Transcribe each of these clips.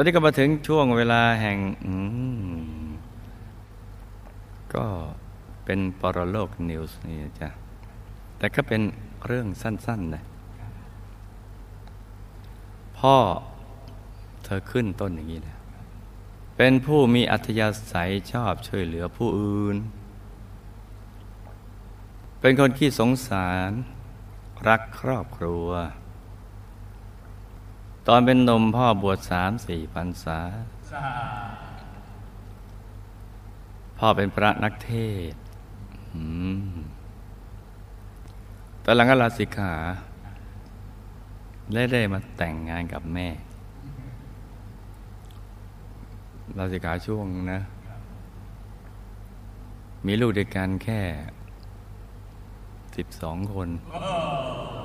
อนนี้ก็มาถึงช่วงเวลาแห่งก็เป็นปรโลกนิวส์นี่จ้ะ แต่ก็เป็นเรื่องสั้นๆนะพ่อเธอขึ้นต้นอย่างนี้นะเป็นผู้มีอัธยาศัยชอบช่วยเหลือผู้อื่น เป็นคนขี้สงสาร รักครอบครัว ตอนเป็นนมพ่อบวชสามสี่พรรษา พ่อเป็นพระนักเทศตอนหลังก็ลาสิกขาและได้มาแต่งงานกับแม่ลาสิกขาช่วงนะ มีลูกด้วยกันแค่สิบสองคนพอ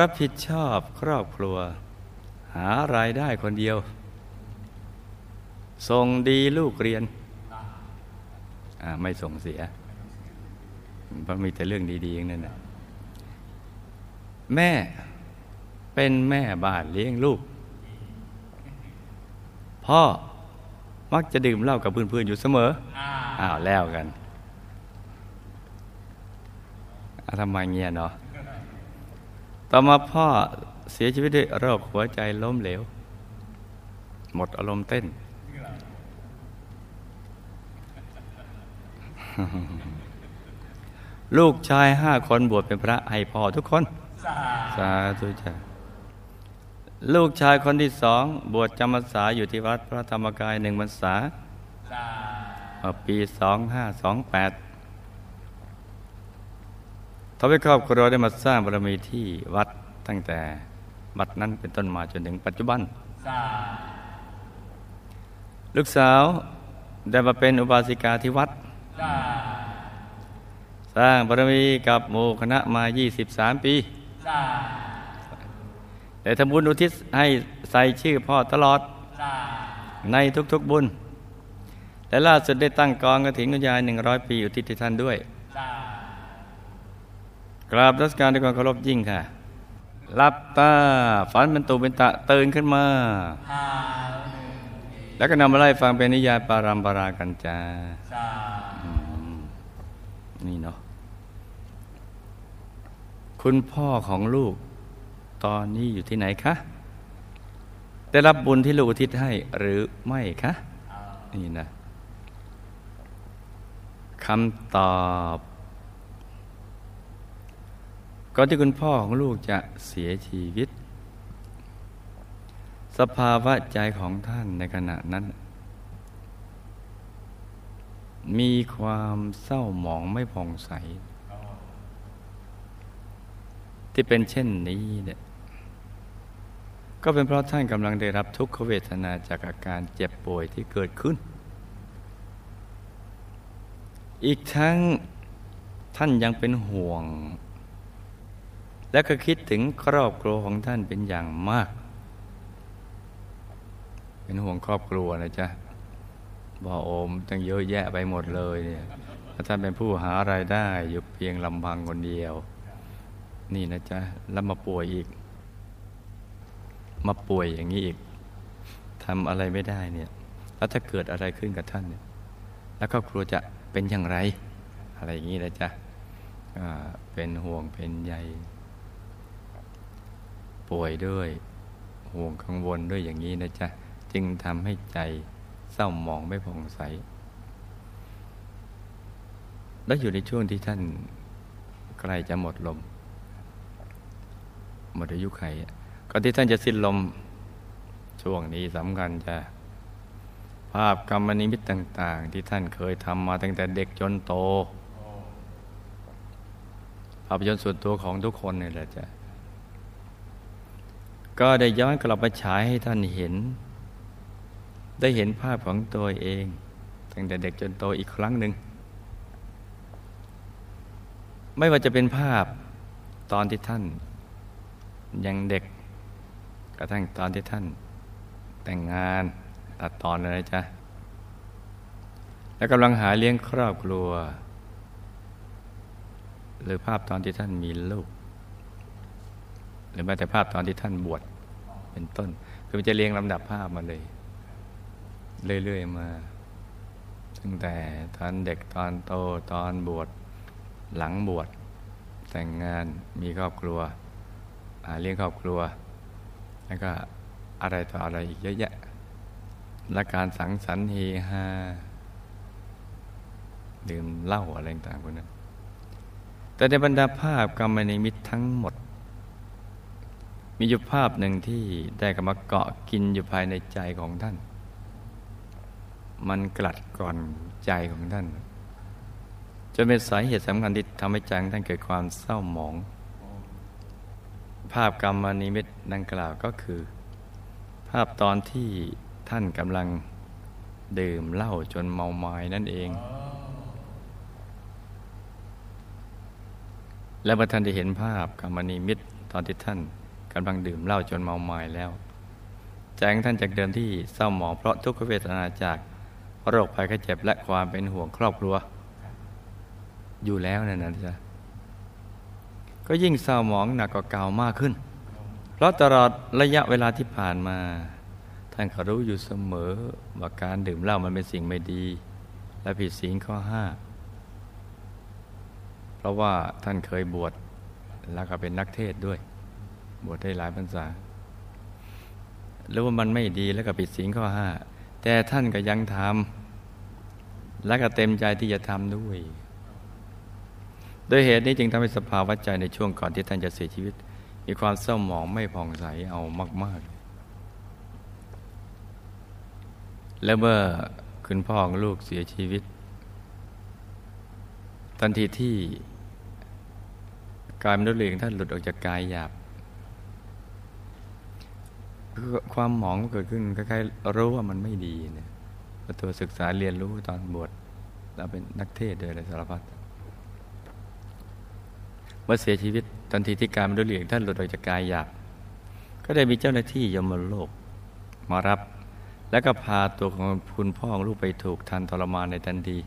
รับผิดชอบครอบครัว หารายได้คนเดียว ส่งดีลูกเรียน ไม่ส่งเสียเพราะมีแต่เรื่องดีๆอย่างนั้นนะแม่เป็นแม่บ้านเลี้ยงลูก พ่อมักจะดื่มเหล้ากับเพื่อนๆอยู่เสมอ อ้าวแล้วกันทำไมเงี้ยเนาะ ต่อมาพ่อเสียชีวิตด้วยโรคหัวใจล้มเหลว หมดอารมณ์เต้น ลูกชายห้าคนบวชเป็นพระให้พ่อทุกคน สาธุจ้าลูกชายคนที่สอง บวชจำพรรษาอยู่ที่วัดพระธรรมกายหนึ่งพรรษาปีสองห้าสองแปด ทำให้ครอบครัวได้มาสร้างบารมีที่วัดตั้งแต่บัดนั้นเป็นต้นมาจนถึงปัจจุบัน ลูกสาวได้มาเป็นอุบาสิกาที่วัด สร้างบารมีกับหมู่คณะมา 23 ปีแต่ทำบุญอุทิศให้ใส่ชื่อพ่อตลอด ในทุกๆบุญ และล่าสุดได้ตั้งกองกระถิ่นกุญยายหนึ่งร้อยปีอุทิศให้ท่านด้วย กราบรัชการด้วยความเคารพยิ่งค่ะรับตาฝันเป็นตูเป็นตะตื่นขึ้นมา แล้วก็นำมาไล่ฟังเป็นนิยายปารัมปรากันจานี่เนาะคุณพ่อของลูกตอนนี้อยู่ที่ไหนคะ ได้รับบุญที่ลูกอุทิศให้หรือไม่คะ นี่นะคำตอบ ก่อนที่คุณพ่อของลูกจะเสียชีวิต สภาวะใจของท่านในขณะนั้น มีความเศร้าหมองไม่ผ่องใส ที่เป็นเช่นนี้เนี่ยก็เป็นเพราะท่านกำลังได้รับทุกขเวทนาจากอาการเจ็บป่วยที่เกิดขึ้น อีกทั้งท่านยังเป็นห่วง และก็คิดถึงครอบครัวของท่านเป็นอย่างมาก เป็นห่วงครอบครัวนะจ๊ะบ่อโอมตั้งเยอะแยะไปหมดเลยเนี่ยท่านเป็นผู้หาไรายได้อยู่เพียงลำพังคนเดียว นี่นะจ๊ะแล้วมาป่วยอีก มาป่วยอย่างนี้อีกทำอะไรไม่ได้เนี่ย แล้วถ้าเกิดอะไรขึ้นกับท่านเนี่ย แล้วครอบครัวจะเป็นอย่างไร อะไรอย่างนี้นะจ๊ะเป็นห่วงเป็นใย ป่วยด้วย ห่วงกังวลด้วยอย่างนี้นะจ๊ะ จึงทำให้ใจเศร้าหมองไม่ผ่องใส แล้วอยู่ในช่วงที่ท่านใกล้จะหมดลม หมดอายุไขก่อนที่ท่านจะสิ้นลมช่วงนี้สำคัญจะภาพกรรมนิมิตต่าง ๆ ที่ท่านเคยทำมาตั้งแต่เด็กจนโต ภาพยนตร์ส่วนตัวของทุกคนเนี่ยแหละจ้ะ ก็ได้ย้อนกลับมาฉายให้ท่านเห็น ได้เห็นภาพของตัวเองตั้งแต่เด็กจนโตอีกครั้งหนึ่ง ไม่ว่าจะเป็นภาพตอนที่ท่าน ยังเด็กกระทั่งตอนที่ท่าน แต่งงานตัดตอนอะไรจ๊ะแล้วกำลังหาเลี้ยงครอบครัว หรือภาพตอนที่ท่านมีลูก รือแม้แต่ภาพตอนที่ท่านบวชเป็นต้น คือมันจะเรียงลำดับภาพมาเลย เรื่อยๆมาตั้งแต่ตอนเด็กตอนโตตอนบวชหลังบวชแต่งงานมีครอบครัวเลี้ยงครอบครัว แล้วก็อะไรต่ออะไรอีกเยอะแยะ และการสังสรรค์เฮฮาดื่มเหล้าอะไรต่างๆพวกนั้นแต่ในบรรดาภาพกรรมนิมิตทั้งหมด มีอยู่ภาพหนึ่งที่ได้กำมาเกาะกินอยู่ภายในใจของท่าน มันกลัดกร่อนใจของท่านจนเป็นสาเหตุสำคัญที่ทำให้ใจท่านเกิดความเศร้าหมอง ภาพกรรมนิมิตดังกล่าวก็คือ ภาพตอนที่ท่านกำลังดื่มเหล้าจนเมาไม้นั่นเอง และเมื่อท่านได้เห็นภาพกรรมนิมิตตอนที่ท่าน กำลังดื่มเหล้าจนเมาไม้แล้วใจของท่านจากเดิมที่เศร้าหมองเพราะทุกขเวทนาจากโรคภัยไข้เจ็บและความเป็นห่วงครอบครัว อยู่แล้วนั่นนะจ๊ะก็ยิ่งเศร้าหมองหนักกว่าเก่ามากขึ้น เพราะตลอดระยะเวลาที่ผ่านมา ท่านก็รู้อยู่เสมอว่าการดื่มเหล้ามันเป็นสิ่งไม่ดี และผิดศีลข้อห้าเพราะว่าท่านเคยบวชแล้วก็เป็นนักเทศด้วย บวชได้หลายพรรษารู้ว่ามันไม่ดีแล้วก็ผิดศีลข้อห้าแต่ท่านก็ยังทำและก็เต็มใจที่จะทำด้วย โดยเหตุนี้จึงทำให้สภาวะใจในช่วงก่อนที่ท่านจะเสียชีวิต มีความเศร้าหมองไม่ผ่องใสเอามาก ๆ และเมื่อคุณพ่อของลูกเสียชีวิต ทันทีที่กายมนุษย์เหลืองท่านหลุดออกจากกายหยาบ ความหมองเกิดขึ้นคล้ายๆรู้ว่ามันไม่ดีเนี่ยตัวศึกษาเรียนรู้ตอนบวชเราเป็นนักเทศด้วยอะไรสารพัดเมื่อเสียชีวิตทันทีที่กายมนุษย์เหลืองท่านหลุดออกจากกายหยาบก็ได้มีเจ้าหน้าที่ยมโลกมารับ แล้วก็พาตัวของคุณพ่อของลูกไปถูกทันทรมานในทันที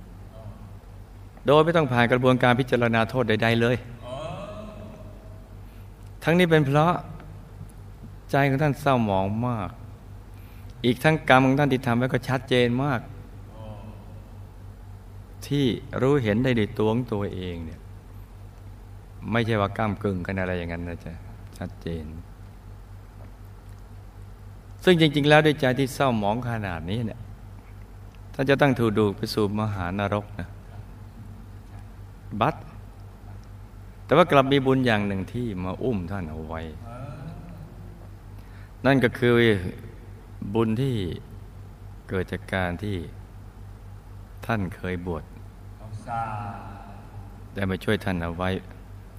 โดยไม่ต้องผ่านกระบวนการพิจารณาโทษใด ๆ เลย ทั้งนี้เป็นเพราะ ใจของท่านเศร้าหมองมาก อีกทั้งกรรมของท่านที่ทำไว้ก็ชัดเจนมาก ที่รู้เห็นได้ด้วยตัวของตัวเองเนี่ย ไม่ใช่ว่าก้ามกึ่งกันอะไรอย่างนั้นนะจ๊ะชัดเจน ซึ่งจริง ๆ แล้วด้วยใจที่เศร้าหมองขนาดนี้เนี่ยท่านจะตั้งถูกดูไปสู่มหานรกนะบัตแต่ว่ากลับมีบุญอย่างหนึ่งที่มาอุ้มท่านเอาไว้ นั่นก็คือบุญที่เกิดจากการที่ท่านเคยบวชได้มาช่วยท่านเอาไว้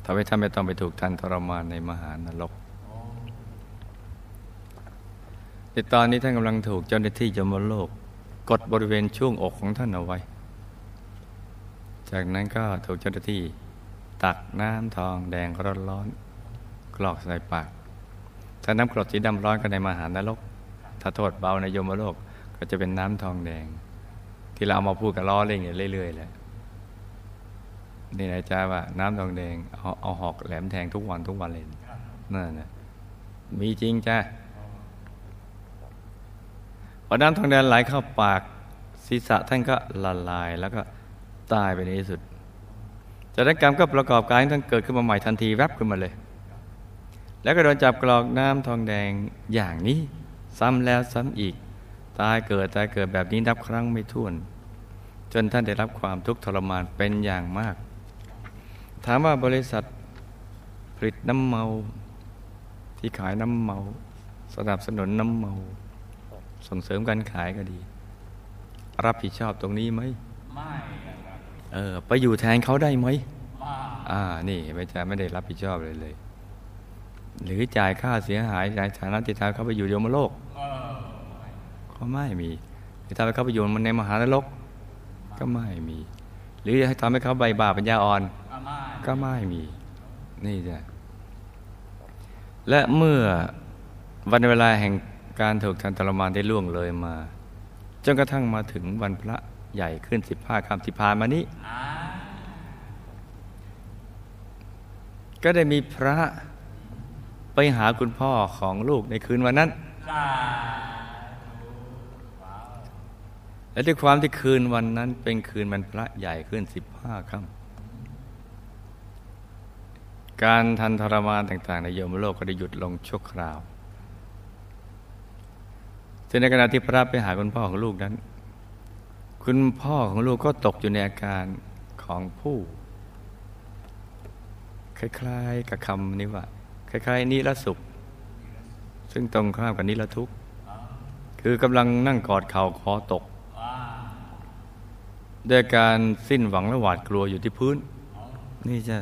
ทำให้ท่านไม่ต้องไปถูกท่านทรมานในมหานรกในตอนนี้ท่านกำลังถูกเจ้าหน้าที่จมโลก กดบริเวณช่วงอกของท่านเอาไว้ จากนั้นก็ถูกเจ้าหน้าที่ ตักน้ำทองแดงร้อนร้อนกรอกใส่ปาก ถ้าน้ำกรดสีดำร้อนก็ในมหานรก ถ้าโทษเบาในยมโลกก็จะเป็นน้ำทองแดง ที่เราเอามาพูดกับล้อเล่นอย่างเรื่อยๆแหละนี่นะจ๊ะว่าน้ำทองแดงเอาเอาหอกแหลมแทงทุกวันทุกวันเลยนั่นนะมีจริงจ้ะพอน้ำทองแดงไหลเข้าปากศีรษะท่านก็ละลายแล้วก็ตายไปในที่สุดจากนั้นกรรมก็ประกอบการทั้งเกิดขึ้นมาใหม่ทันทีแวบขึ้นมาเลย แล้วก็โดนจับกรอกน้ำทองแดงอย่างนี้ ซ้ำแล้วซ้ำอีก ตายเกิดตายเกิดแบบนี้นับครั้งไม่ถ้วน จนท่านได้รับความทุกข์ทรมานเป็นอย่างมาก ถามว่าบริษัทผลิตน้ำเมา ที่ขายน้ำเมา สนับสนุนน้ำเมา ส่งเสริมการขายก็ดี รับผิดชอบตรงนี้ไหมไม่เออไปอยู่แทนเขาได้ไหมอ่านี่ไม่จะไม่ได้รับผิดชอบเลยเลย หรือจ่ายค่าเสียหายในฐานะที่ทำเขาไปอยู่โยมโลกก็ไม่มีหรือทำให้เขาไปอยู่มันในมหานรกก็ไม่มี หรือให้ทำให้เขาใบบาปัญญาอ่อน ก็ไม่มี นี่จ้ะและเมื่อวันเวลาแห่งการถูกทันตรมานได้ล่วงเลยมา จนกระทั่งมาถึงวันพระใหญ่ขึ้นสิบห้าคำสิพานมานี้ก็ได้มีพระ ไปหาคุณพ่อของลูกในคืนวันนั้น และด้วยความที่คืนวันนั้น เป็นคืนมันพระใหญ่ขึ้นสิบห้าค่ำการทันทรมานต่าง ๆ ในโยมโลกก็ได้หยุดลงชั่วคราวซึ่งในขณะที่พระไปหาคุณพ่อของลูกนั้น คุณพ่อของลูกก็ตกอยู่ในอาการของผู้ คล้าย ๆ กับคำนี้ว่า คล้ายๆนิรสุข ซึ่งตรงข้ามกับนิรทุกข์ คือกำลังนั่งกอดเข่าคอตกด้วยการสิ้นหวังและหวาดกลัวอยู่ที่พื้น นี่จะ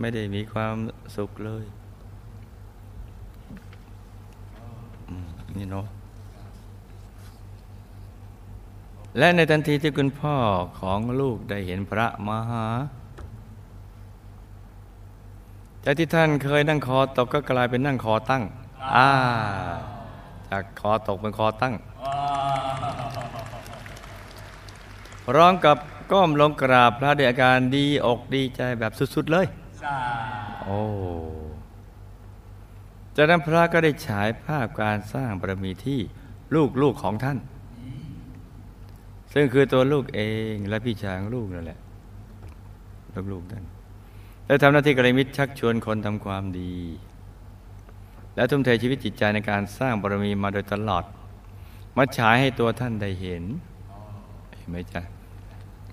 ไม่ได้มีความสุขเลยนี่เนาะและในทันทีที่คุณพ่อของลูกได้เห็นพระมหา จากที่ท่านเคยนั่งคอตกก็กลายเป็นนั่งคอตั้งอ่าจากคอตกเป็นคอตั้งร้องกับก้มลงกราบพระด้วยอาการดีอกดีใจแบบสุดๆเลยโอ้จากนั้นพระก็ได้ฉายภาพการสร้างบารมีที่ลูกๆของท่าน ซึ่งคือตัวลูกเองและพี่ชายของลูกนั่นแหละ ลูกๆนั่น และทำหน้าที่กระมิตรชักชวนคนทำความดี และทุ่มเทชีวิตจิตใจในการสร้างบารมีมาโดยตลอด มาฉายให้ตัวท่านได้เห็นเห็นไหมจ๊ะ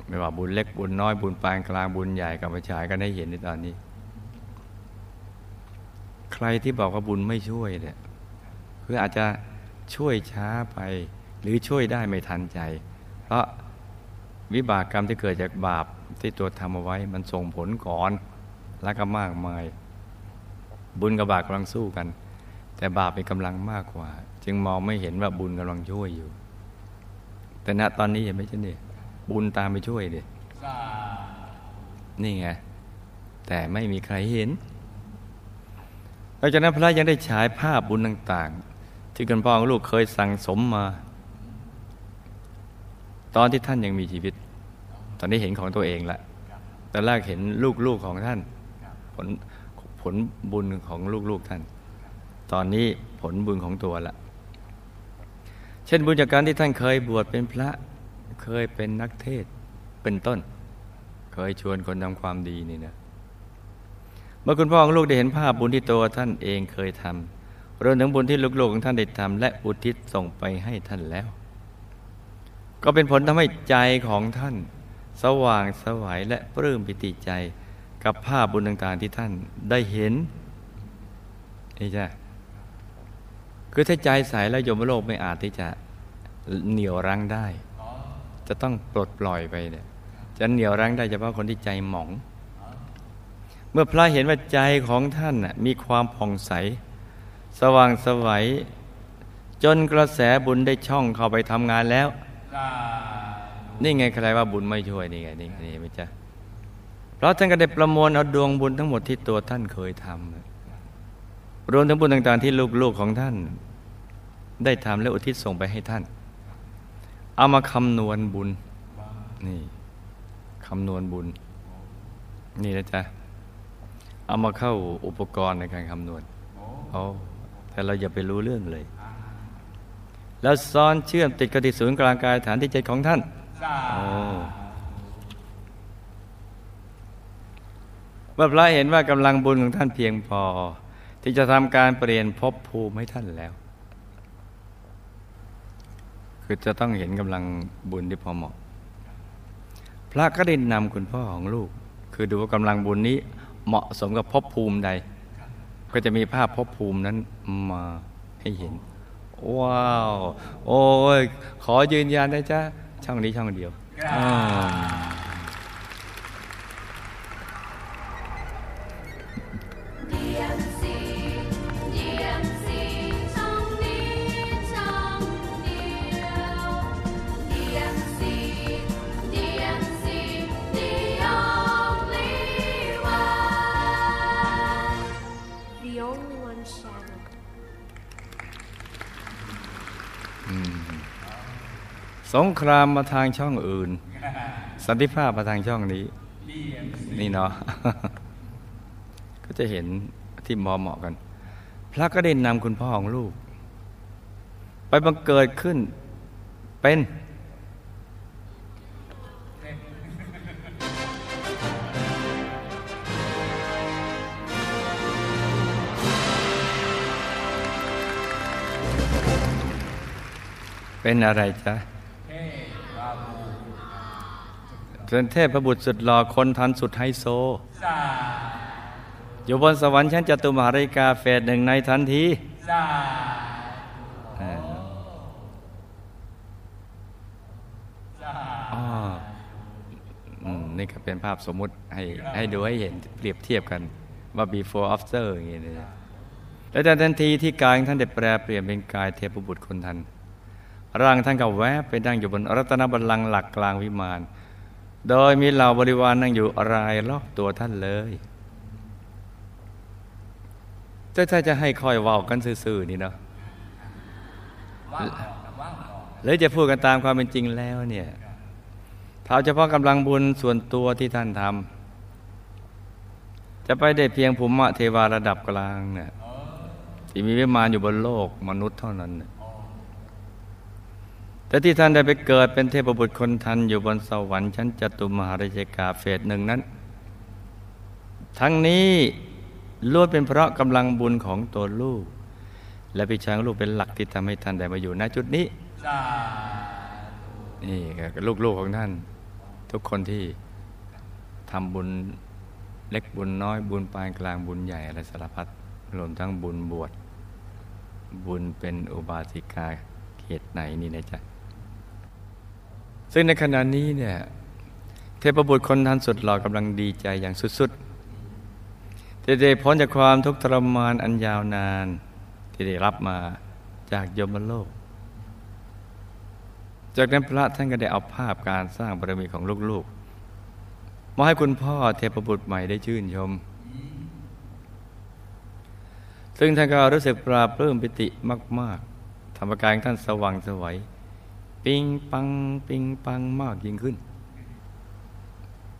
ไม่ว่าบุญเล็กบุญน้อยบุญปานกลางบุญใหญ่กับมาฉายกันให้เห็นในตอนนี้ ใครที่บอกว่าบุญไม่ช่วยเนี่ยคืออาจจะช่วยช้าไป หรือช่วยได้ไม่ทันใจ เพราะวิบากกรรมที่เกิดจากบาปที่ตัวทำเอาไว้มันส่งผลก่อน แล้วก็มากมาย บุญกับบาปกำลังสู้กัน แต่บาปมีกำลังมากกว่า จึงมองไม่เห็นว่าบุญกำลังช่วยอยู่ แต่ณตอนนี้เห็นไหมจ๊ะเนี่ยบุญตามไปช่วยเด็นี่ไงแต่ไม่มีใครเห็นหลังจากนั้นพระยังได้ฉายภาพบุญต่างๆ ที่คุณพ่อของลูกเคยสั่งสมมา ตอนที่ท่านยังมีชีวิต ตอนนี้เห็นของตัวเองละแต่แรกเห็นลูกๆของท่าน ผลผลบุญของลูกๆท่าน ตอนนี้ผลบุญของตัวละ เช่นบุญจากการที่ท่านเคยบวชเป็นพระเคยเป็นนักเทศเป็นต้น เคยชวนคนทำความดีนี่นะเมื่อคุณพ่อของลูกได้เห็นภาพบุญที่ตัวท่านเองเคยทำรวมถึงบุญที่ลูกๆของท่านได้ทำและอุทิศส่งไปให้ท่านแล้ว ก็เป็นผลทำให้ใจของท่าน สว่างสวัยและปลื้มปิติใจ กับภาพบุญต่างๆที่ท่านได้เห็นนี่จ้ะคือถ้าใจใสแล้วยมโลกไม่อาจที่จะเหนี่ยวรั้งได้ จะต้องปลดปล่อยไปเนี่ยจะเหนี่ยวรั้งได้เฉพาะคนที่ใจหมอง เมื่อพระเห็นว่าใจของท่านมีความผ่องใส สว่างสวัยจนกระแสบุญได้ช่องเข้าไปทำงานแล้ว นี่ไงใครว่าบุญไม่ช่วยนี่ไงนี่นี่ไม่ใช่ ราะท่านก็ได้ประมวลเอาดวงบุญทั้งหมดที่ตัวท่านเคยทำรวมทั้งบุญต่างๆที่ลูกๆของท่าน ได้ทำและอุทิศส่งไปให้ท่าน เอามาคำนวณบุญนี่คำนวณบุญ นี่นะจ๊ะเอามาเข้าอุปกรณ์ในการคำนวณโอ้แต่เราอย่าไปรู้เรื่องเลย แล้วซ้อนเชื่อมติดกับที่ศูนย์กลางกายฐานที่ใจของท่าน เมื่อพระเห็นว่ากำลังบุญของท่านเพียงพอ ที่จะทำการเปลี่ยนภพภูมิให้ท่านแล้ว คือจะต้องเห็นกำลังบุญที่พอเหมาะ พระก็ได้นำคุณพ่อของลูก คือดูว่ากำลังบุญนี้เหมาะสมกับภพภูมิใด ก็จะมีภาพภพภูมินั้นมาให้เห็น ว้าว โอ้ยขอยืนยันได้จ้าช่องนี้ช่องเดียวสง ครามมาทางช่องอื่น สันติภาพมาทางช่องนี้ นี่เนาะก็จะเห็นที่มอเหมาะกัน พระก็ได้นำคุณพ่อของลูก ไปบังเกิดขึ้นเป็นเป็นอะไรจ๊ะ เป็นเทพประบุตรสุดหล่อคนทันสุดไฮโซ อยู่บนสวรรค์ชั้นจตุมหาริกาเฟสหนึ่งในทันทีอ่าอ๋ออืมนี่ก็เป็นภาพสมมุติให้ให้ดูให้เห็นเปรียบเทียบกันว่า before after อย่างนี้นะแล้วแต่ทันทีที่กายของท่านได้แปลเปลี่ยนเป็นกายเทพบุตรคนทัน ร่างท่านก็แวบไปนั่งอยู่บนรัตนบัลลังก์หลักกลางวิมาน โดยมีเหล่าบริวารนั่งอยู่รายรอบตัวท่านเลยแต่ถ้าจะให้คอยว้ากันซื่อๆนี่เนาะหรือจะพูดกันตามความเป็นจริงแล้วเนี่ยถ้าเฉพาะกำลังบุญส่วนตัวที่ท่านทำจะไปได้เพียงภูมิเทวาระดับกลางเนี่ยที่มีวิมานอยู่บนโลกมนุษย์เท่านั้นเนี่ย แต่ที่ท่านได้ไปเกิดเป็นเทพบุตรคนทันอยู่บนสวรรค์ชั้นจตุมหาราชกาเฟสหนึ่งนั้น ทั้งนี้ล้วนเป็นเพราะกำลังบุญของตัวลูก และพี่ช้างลูกเป็นหลักที่ทำให้ท่านได้มาอยู่ณจุดนี้นี่ก็ลูกๆของท่าน ทุกคนที่ทำบุญเล็กบุญน้อยบุญปานกลางบุญใหญ่อะไรสารพัดรวมทั้งบุญบวชบุญเป็นอุบาสิกาเขตไหนนี่นะจ๊ะ ซึ่งในขณะนี้เนี่ยเทพบุตรคนทันสุดหล่อกำลังดีใจอย่างสุดๆที่ได้พ้นจากความทุกข์ทรมานอันยาวนาน ที่ได้รับมาจากยมโลก จากนั้นพระท่านก็ได้เอาภาพการสร้างบารมีของลูกๆมาให้คุณพ่อเทพบุตรใหม่ได้ชื่นชมซึ่งท่านก็รู้สึกปราบปลื้มปิติมาก ๆ ธรรมกายท่านสว่างสวัย ปิงปัง ปิงปังมากยิ่งขึ้น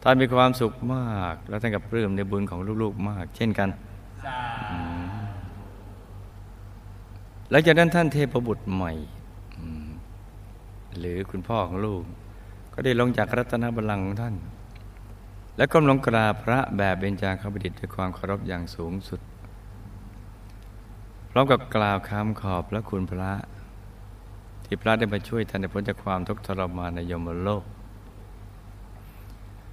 ท่านมีความสุขมาก แล้วท่านก็ปลื้มในบุญของลูกๆมาก เช่นกันอืมหลังจากนั้นท่านเทพบุตรใหม่อืมหรือคุณพ่อของลูก ก็ได้ลงจากรัตนบัลลังก์ของท่าน และก้มลงกราบพระแบบเบญจางคบดิษฐ์ด้วยความเคารพอย่างสูงสุด พร้อมกับกล่าวคำขอบพระคุณพระ ที่พระได้มาช่วยท่านในพ้นจากความทุกข์ทรมานในยมโลก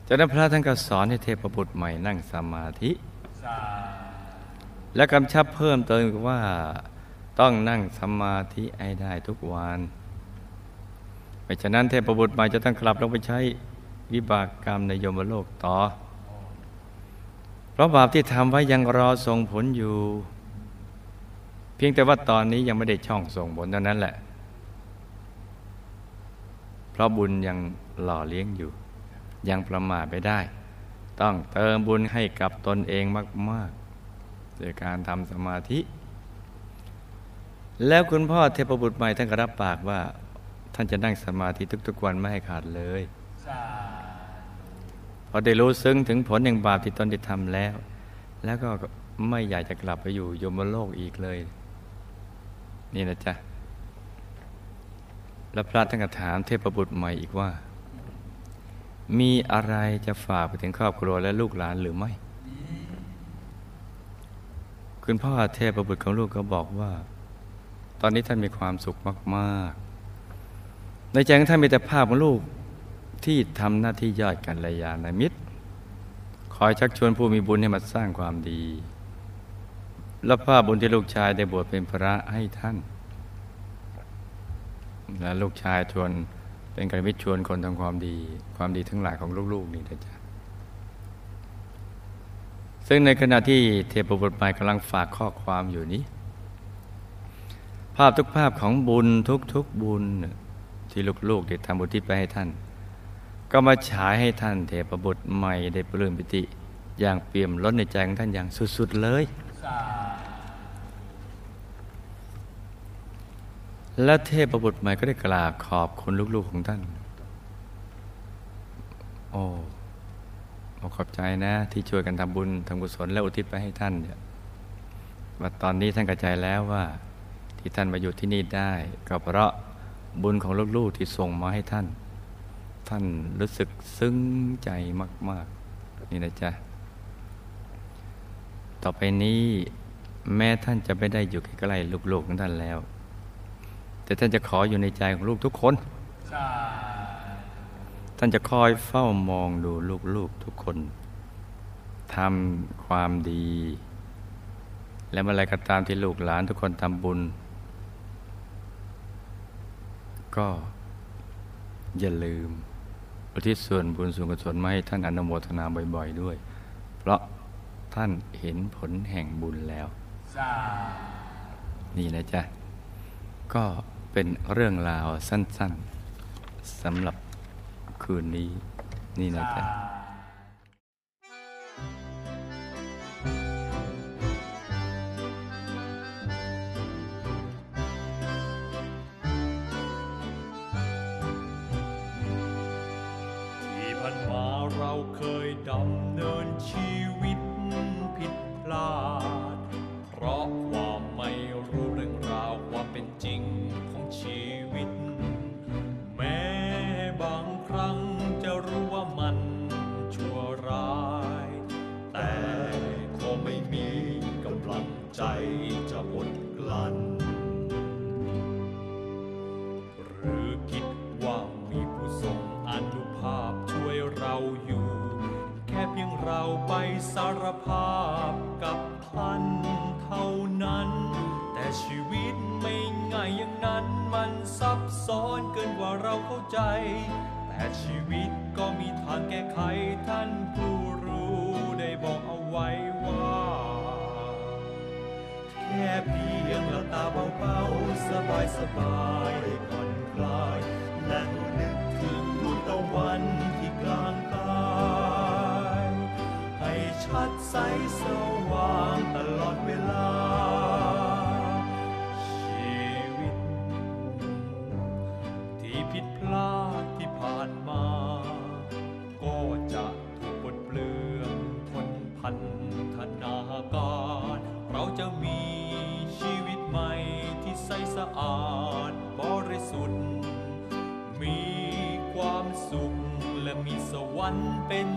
จากนั้นพระท่านก็สอนให้เทพบุตรใหม่นั่งสมาธิ และกำชับเพิ่มเติมอีกว่าต้องนั่งสมาธิให้ได้ทุกวันไม่ฉะนั้นเทพบุตรใหม่จะต้องกลับลงไปใช้วิบากกรรมในยมโลกต่อ เพราะบาปที่ทำไว้ยังรอส่งผลอยู่ เพียงแต่ว่าตอนนี้ยังไม่ได้ช่องส่งผลเท่านั้นแหละ เพราะบุญยังหล่อเลี้ยงอยู่ ยังประมาทไม่ได้ ต้องเติมบุญให้กับตนเองมากๆโดยการทำสมาธิ แล้วคุณพ่อเทพบุตรใหม่ท่านก็รับปากว่า ท่านจะนั่งสมาธิทุกๆวันไม่ให้ขาดเลยพอได้รู้ซึ้งถึงผลแห่งบาปที่ตนได้ทำแล้ว แล้วก็ไม่อยากจะกลับไปอยู่ยมโลกอีกเลย นี่นะจ๊ะ แล้วพระท่านก็ถามเทพบุตรใหม่อีกว่า มีอะไรจะฝากไปถึงครอบครัวและลูกหลานหรือไม่ คุณพ่อเทพบุตรของลูกก็บอกว่า ตอนนี้ท่านมีความสุขมากๆ ในใจของท่านมีแต่ภาพของลูกที่ทำหน้าที่ยอดกันระยาณมิตร คอยชักชวนผู้มีบุญให้มาสร้างความดี และภาพบุญที่ลูกชายได้บวชเป็นพระให้ท่าน และลูกชายชวนเป็นกระมิตรชวนคนทำความดี ความดีทั้งหลายของลูกๆนี่นะจ๊ะซึ่งในขณะที่เทพบุตรใหม่กำลังฝากข้อความอยู่นี้ ภาพทุกภาพของบุญทุกๆบุญ ที่ลูกๆได้ทำบุญทิศไปให้ท่าน ก็มาฉายให้ท่าน เทพบุตรใหม่ได้ปลื้มปิติ อย่างเปี่ยมล้นในใจของท่านอย่างสุดๆเลย และเทพบุตรใหม่ก็ได้กราบขอบคุณลูกๆของท่าน โอ้ขอบใจนะ ที่ช่วยกันทำบุญทำกุศลและอุทิศไปให้ท่านเนี่ยว่าตอนนี้ท่านกระจายแล้วว่า ที่ท่านมาอยู่ที่นี่ได้ ก็เพราะบุญของลูกๆที่ส่งมาให้ท่าน ท่านรู้สึกซึ้งใจมาก ๆ นี่นะจ๊ะ ต่อไปนี้แม้ท่านจะไม่ได้อยู่ใกล้ๆลูกๆของท่านแล้ว แต่ท่านจะขออยู่ในใจของลูกทุกคน ท่านจะคอยเฝ้ามองดูลูกๆทุกคนทำความดี และเมื่อไรก็ตามที่ลูกหลานทุกคนทำบุญ ก็อย่าลืมอุทิศส่วนบุญส่วนกุศลมาให้ท่านอนุโมทนาบ่อย ๆ ด้วย เพราะท่านเห็นผลแห่งบุญแล้ว นี่นะจ๊ะ ก็เป็นเรื่องราวสั้น ๆสำหรับคืนนี้ นี่นะจ๊ะ ชัดใสสว่างตลอดเวลา ชีวิต ที่ผิดพลาดที่ผ่านมา ก็จะถูกบทเปลืองทนพันธนาการ เราจะมีชีวิตใหม่ที่ใสสะอาดบริสุทธิ์ มีความสุขและมีสวรรค์เป็น